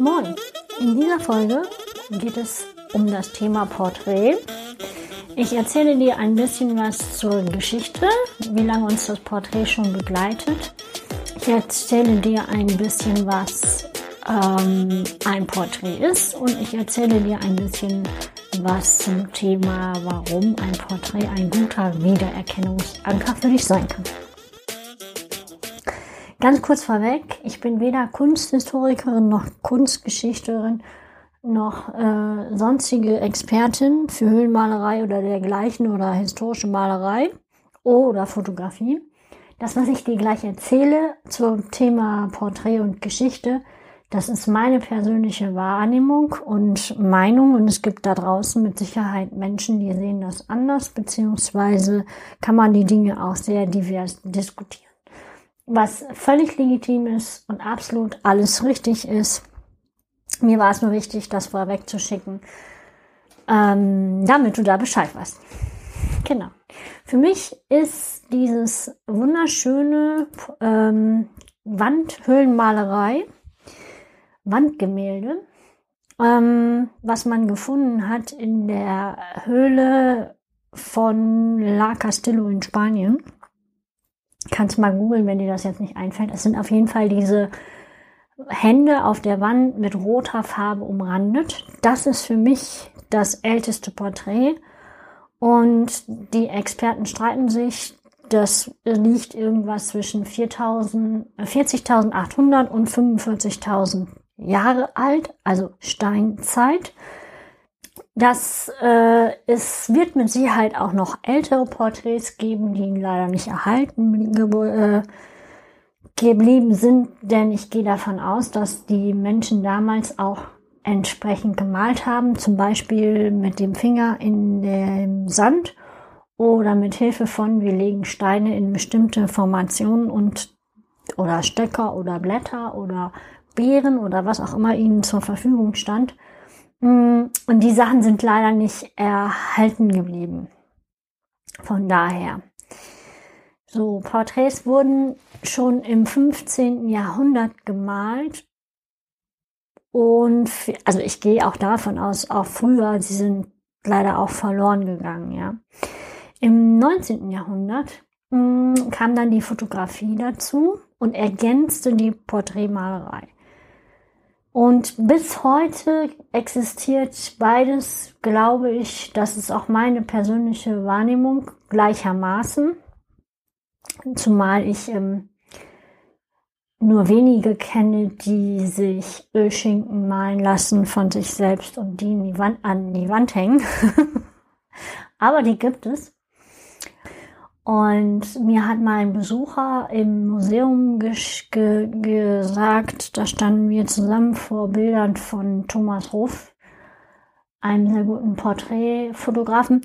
Moin! In dieser Folge geht es um das Thema Porträt. Ich erzähle dir ein bisschen was zur Geschichte, wie lange uns das Porträt schon begleitet. Ich erzähle dir ein bisschen was ähm, ein Porträt ist und ich erzähle dir ein bisschen was zum Thema, warum ein Porträt ein guter Wiedererkennungsanker für dich sein kann. Ganz kurz vorweg, ich bin weder Kunsthistorikerin noch Kunstgeschichterin noch äh, sonstige Expertin für Höhlenmalerei oder dergleichen oder historische Malerei oder Fotografie. Das, was ich dir gleich erzähle zum Thema Porträt und Geschichte, das ist meine persönliche Wahrnehmung und Meinung und es gibt da draußen mit Sicherheit Menschen, die sehen das anders, beziehungsweise kann man die Dinge auch sehr divers diskutieren. Was völlig legitim ist und absolut alles richtig ist. Mir war es nur wichtig, das vorweg zu ähm, damit du da Bescheid weißt. Genau. Für mich ist dieses wunderschöne ähm, Wandhöhlenmalerei Wandgemälde, ähm, was man gefunden hat in der Höhle von La Castillo in Spanien. Kannst mal googeln, wenn dir das jetzt nicht einfällt. Es sind auf jeden Fall diese Hände auf der Wand mit roter Farbe umrandet. Das ist für mich das älteste Porträt. Und die Experten streiten sich. Das liegt irgendwas zwischen 40.800 und 45.000 Jahre alt, also Steinzeit. Das äh, es wird mit Sicherheit auch noch ältere Porträts geben, die leider nicht erhalten äh, geblieben sind, denn ich gehe davon aus, dass die Menschen damals auch entsprechend gemalt haben, zum Beispiel mit dem Finger in dem Sand oder mit Hilfe von, wir legen Steine in bestimmte Formationen und oder Stöcker oder Blätter oder Beeren oder was auch immer ihnen zur Verfügung stand. Mm, und die Sachen sind leider nicht erhalten geblieben. Von daher. So, Porträts wurden schon im 15. Jahrhundert gemalt. Und, also ich gehe auch davon aus, auch früher, sie sind leider auch verloren gegangen, ja. Im 19. Jahrhundert mh, mm, kam dann die Fotografie dazu und ergänzte die Porträtmalerei. Und bis heute existiert beides, glaube ich, das ist auch meine persönliche Wahrnehmung gleichermaßen. Zumal ich ähm, nur wenige kenne, die sich Ölschinken malen lassen von sich selbst und die, die Wand, an die Wand hängen. Aber die gibt es. Und mir hat mal ein Besucher im Museum ge gesagt, da standen wir zusammen vor Bildern von Thomas Ruff, einem sehr guten Porträtfotografen,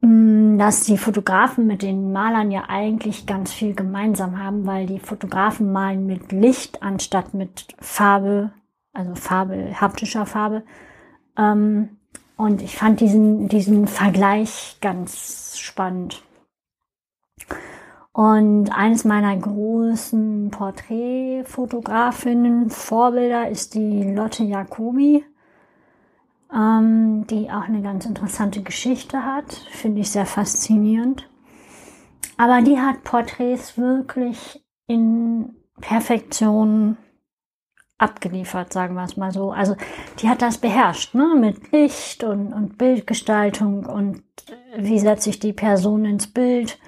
mm, dass die Fotografen mit den Malern ja eigentlich ganz viel gemeinsam haben, weil die Fotografen malen mit Licht anstatt mit Farbe, also Farbe, haptischer Farbe. Ähm, und ich fand diesen, diesen Vergleich ganz spannend. Und eines meiner großen Porträtfotografinnen, Vorbilder ist die Lotte Jacobi, ähm, die auch eine ganz interessante Geschichte hat. Finde ich sehr faszinierend. Aber die hat Porträts wirklich in Perfektion abgeliefert, sagen wir es mal so. Also die hat das beherrscht, ne? Mit Licht und, und Bildgestaltung und wie setze ich die Person ins Bild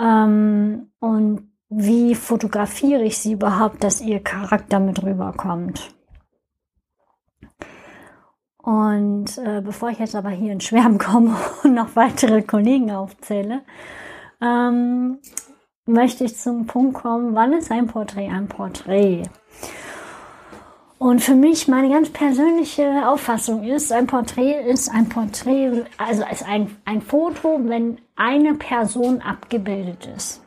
ähm, und wie fotografiere ich sie überhaupt, dass ihr Charakter mit rüberkommt. Und äh, bevor ich jetzt aber hier in Schwärmen komme und noch weitere Kollegen aufzähle, ähm, möchte ich zum Punkt kommen, wann ist ein Porträt ein Porträt? Und für mich meine ganz persönliche Auffassung ist, ein Porträt ist ein Porträt, also ist ein, ein Foto, wenn eine Person abgebildet ist.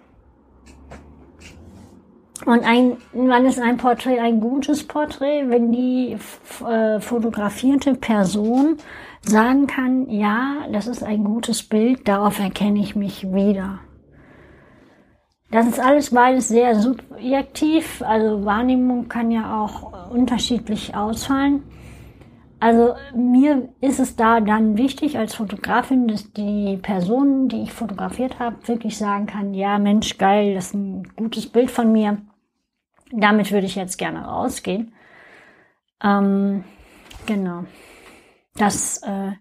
Und ein, wann ist ein Porträt ein gutes Porträt, wenn die äh, fotografierte Person sagen kann, ja, das ist ein gutes Bild, darauf erkenne ich mich wieder. Das ist alles beides sehr subjektiv. Also Wahrnehmung kann ja auch unterschiedlich ausfallen. Also mir ist es da dann wichtig als Fotografin, dass die Person, die ich fotografiert habe, wirklich sagen kann, ja Mensch, geil, das ist ein gutes Bild von mir. Damit würde ich jetzt gerne rausgehen. Ähm, genau. Das äh,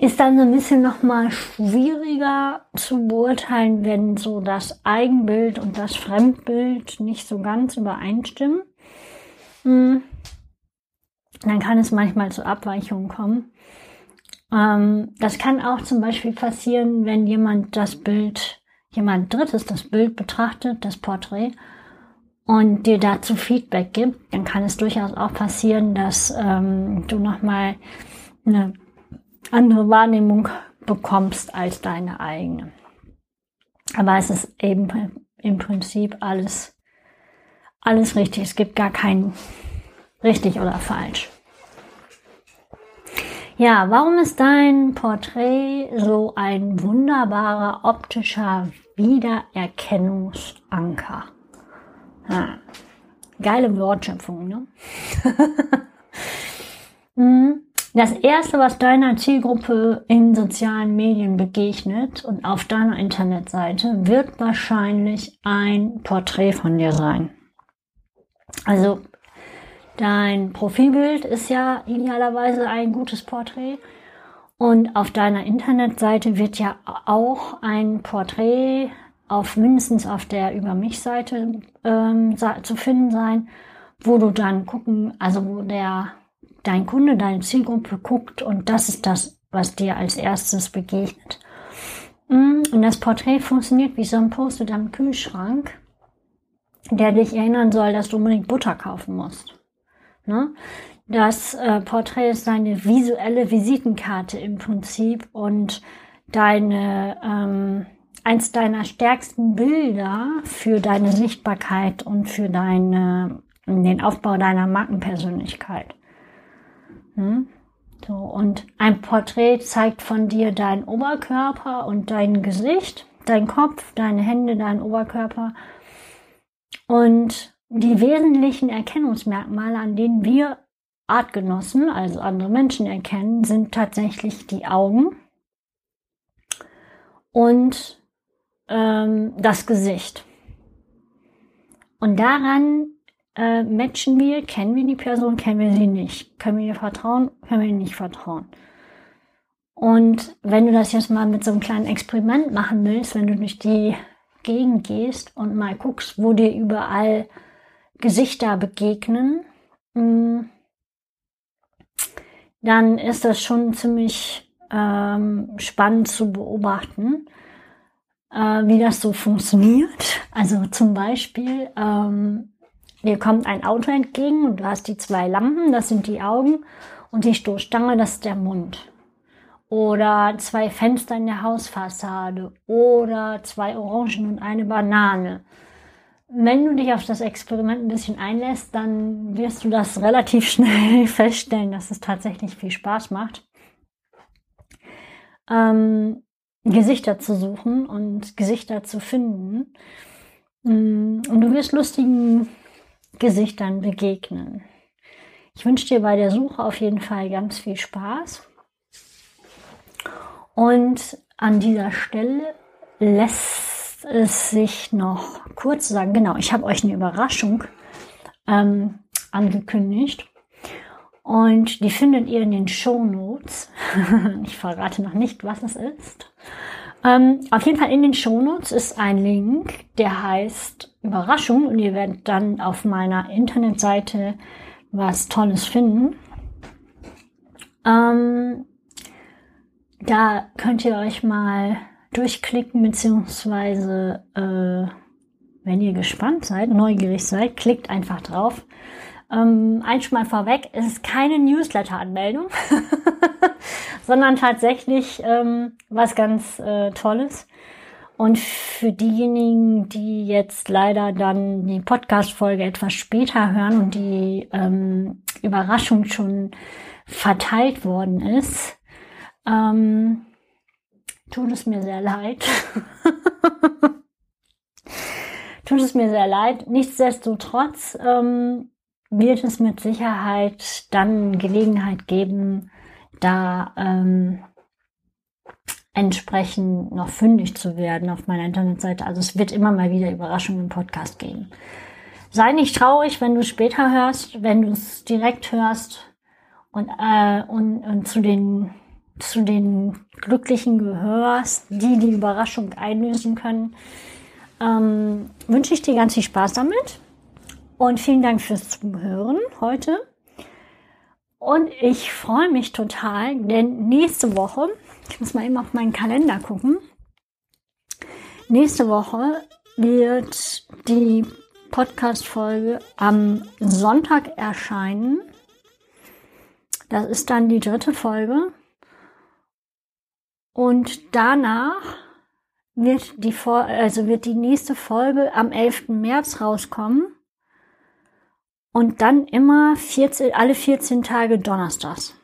ist dann so ein bisschen nochmal schwieriger zu beurteilen, wenn so das Eigenbild und das Fremdbild nicht so ganz übereinstimmen. Hm dann kann es manchmal zu Abweichungen kommen. Ähm, das kann auch zum Beispiel passieren, wenn jemand das Bild, jemand Drittes das Bild betrachtet, das Porträt, und dir dazu Feedback gibt, dann kann es durchaus auch passieren, dass ähm, du nochmal eine andere Wahrnehmung bekommst als deine eigene. Aber es ist eben im Prinzip alles, alles richtig. Es gibt gar keinen richtig oder falsch. Ja, warum ist dein Porträt so ein wunderbarer optischer Wiedererkennungsanker? Ja, geile Wortschöpfung, ne? Mhm. Das erste, was deiner Zielgruppe in sozialen Medien begegnet und auf deiner Internetseite, wird wahrscheinlich ein Porträt von dir sein. Also Dein Profilbild ist ja idealerweise ein gutes Porträt. Und auf deiner Internetseite wird ja auch ein Porträt auf mindestens auf der Über mich-Seite ähm, zu finden sein, wo du dann gucken, also wo der dein Kunde, deine Zielgruppe guckt und das ist das, was dir als erstes begegnet. Mm, und das Porträt funktioniert wie so ein Post-it am Kühlschrank, der dich erinnern soll, dass du unbedingt Butter kaufen musst. Ne? Das äh, Porträt ist deine visuelle Visitenkarte im Prinzip und deine ähm, eins deiner stärksten Bilder für deine Sichtbarkeit und für deine, den Aufbau deiner Markenpersönlichkeit. Hm? So, und ein Porträt zeigt von dir deinen Oberkörper und dein Gesicht, dein Kopf, deine Hände, deinen Oberkörper. Und die wesentlichen Erkennungsmerkmale, an denen wir Artgenossen, also andere Menschen erkennen, sind tatsächlich die Augen und ähm, das Gesicht. Und daran äh, matchen wir, kennen wir die Person, kennen wir sie nicht. Können wir ihr vertrauen, können wir ihr nicht vertrauen. Und wenn du das jetzt mal mit so einem kleinen Experiment machen willst, wenn du durch die Gegend gehst und mal guckst, wo dir überall Gesichter begegnen, mm, dann ist das schon ziemlich ähm, spannend zu beobachten, äh, wie das so funktioniert. Also zum Beispiel, ähm, dir kommt ein Auto entgegen und du hast die zwei Lampen, das sind die Augen, und die Stoßstange, das ist der Mund. Oder zwei Fenster in der Hausfassade oder zwei Orangen und eine Banane wenn du dich auf das Experiment ein bisschen einlässt, dann wirst du das relativ schnell feststellen, dass es tatsächlich viel Spaß macht, ähm, Gesichter zu suchen und Gesichter zu finden. Mm, und du wirst lustigen Gesichtern begegnen. Ich wünsche dir bei der Suche auf jeden Fall ganz viel Spaß. Und an dieser Stelle lässt es sich noch kurz sagen, genau, ich habe euch eine Überraschung ähm, angekündigt. Und die findet ihr in den Show Notes. ich verrate noch nicht, was es ist. Ähm, auf jeden Fall in den Show Notes ist ein Link, der heißt Überraschung und ihr werdet dann auf meiner Internetseite was Tolles finden. Ähm, da könnt ihr euch mal durchklicken, beziehungsweise äh, wenn ihr gespannt seid, neugierig seid, klickt einfach drauf. Ähm, eins mal vorweg, es ist keine Newsletter-Anmeldung, sondern tatsächlich ähm, was ganz äh, Tolles. Und für diejenigen, die jetzt leider dann die Podcast-Folge etwas später hören und die ähm, Überraschung schon verteilt worden ist, ähm, tut es mir sehr leid. tut es mir sehr leid. Nichtsdestotrotz ähm, wird es mit Sicherheit dann Gelegenheit geben, da ähm, entsprechend noch fündig zu werden auf meiner Internetseite. Also es wird immer mal wieder Überraschungen im Podcast geben. Sei nicht traurig, wenn du es später hörst, wenn du es direkt hörst und, äh, und, und zu den zu den Glücklichen gehörst, die die Überraschung einlösen können, ähm, wünsche ich dir ganz viel Spaß damit. Und vielen Dank fürs Zuhören heute. Und ich freue mich total, denn nächste Woche ich muss mal eben auf meinen Kalender gucken. Nächste Woche wird die Podcast-Folge am Sonntag erscheinen. Das ist dann die dritte Folge. Und danach wird die, also wird die nächste Folge am 11. März rauskommen. Und dann immer 14, alle 14 Tage Donnerstags.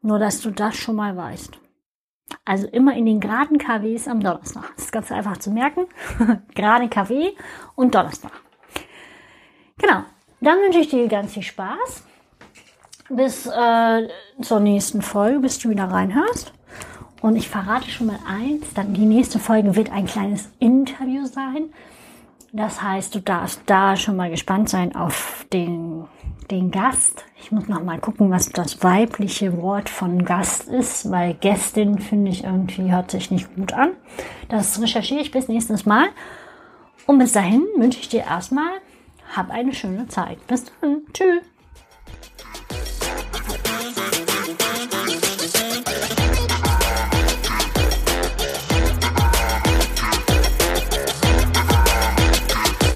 Nur, dass du das schon mal weißt. Also immer in den geraden KWs am Donnerstag. Das ist ganz einfach zu merken. Gerade KW und Donnerstag. Genau. Dann wünsche ich dir ganz viel Spaß. Bis äh, zur nächsten Folge, bis du wieder reinhörst. Und ich verrate schon mal eins, dann die nächste Folge wird ein kleines Interview sein. Das heißt, du darfst da schon mal gespannt sein auf den den Gast. Ich muss noch mal gucken, was das weibliche Wort von Gast ist, weil Gästin finde ich irgendwie hört sich nicht gut an. Das recherchiere ich bis nächstes Mal. Und bis dahin wünsche ich dir erstmal, hab eine schöne Zeit. Bis dann. Tschüss.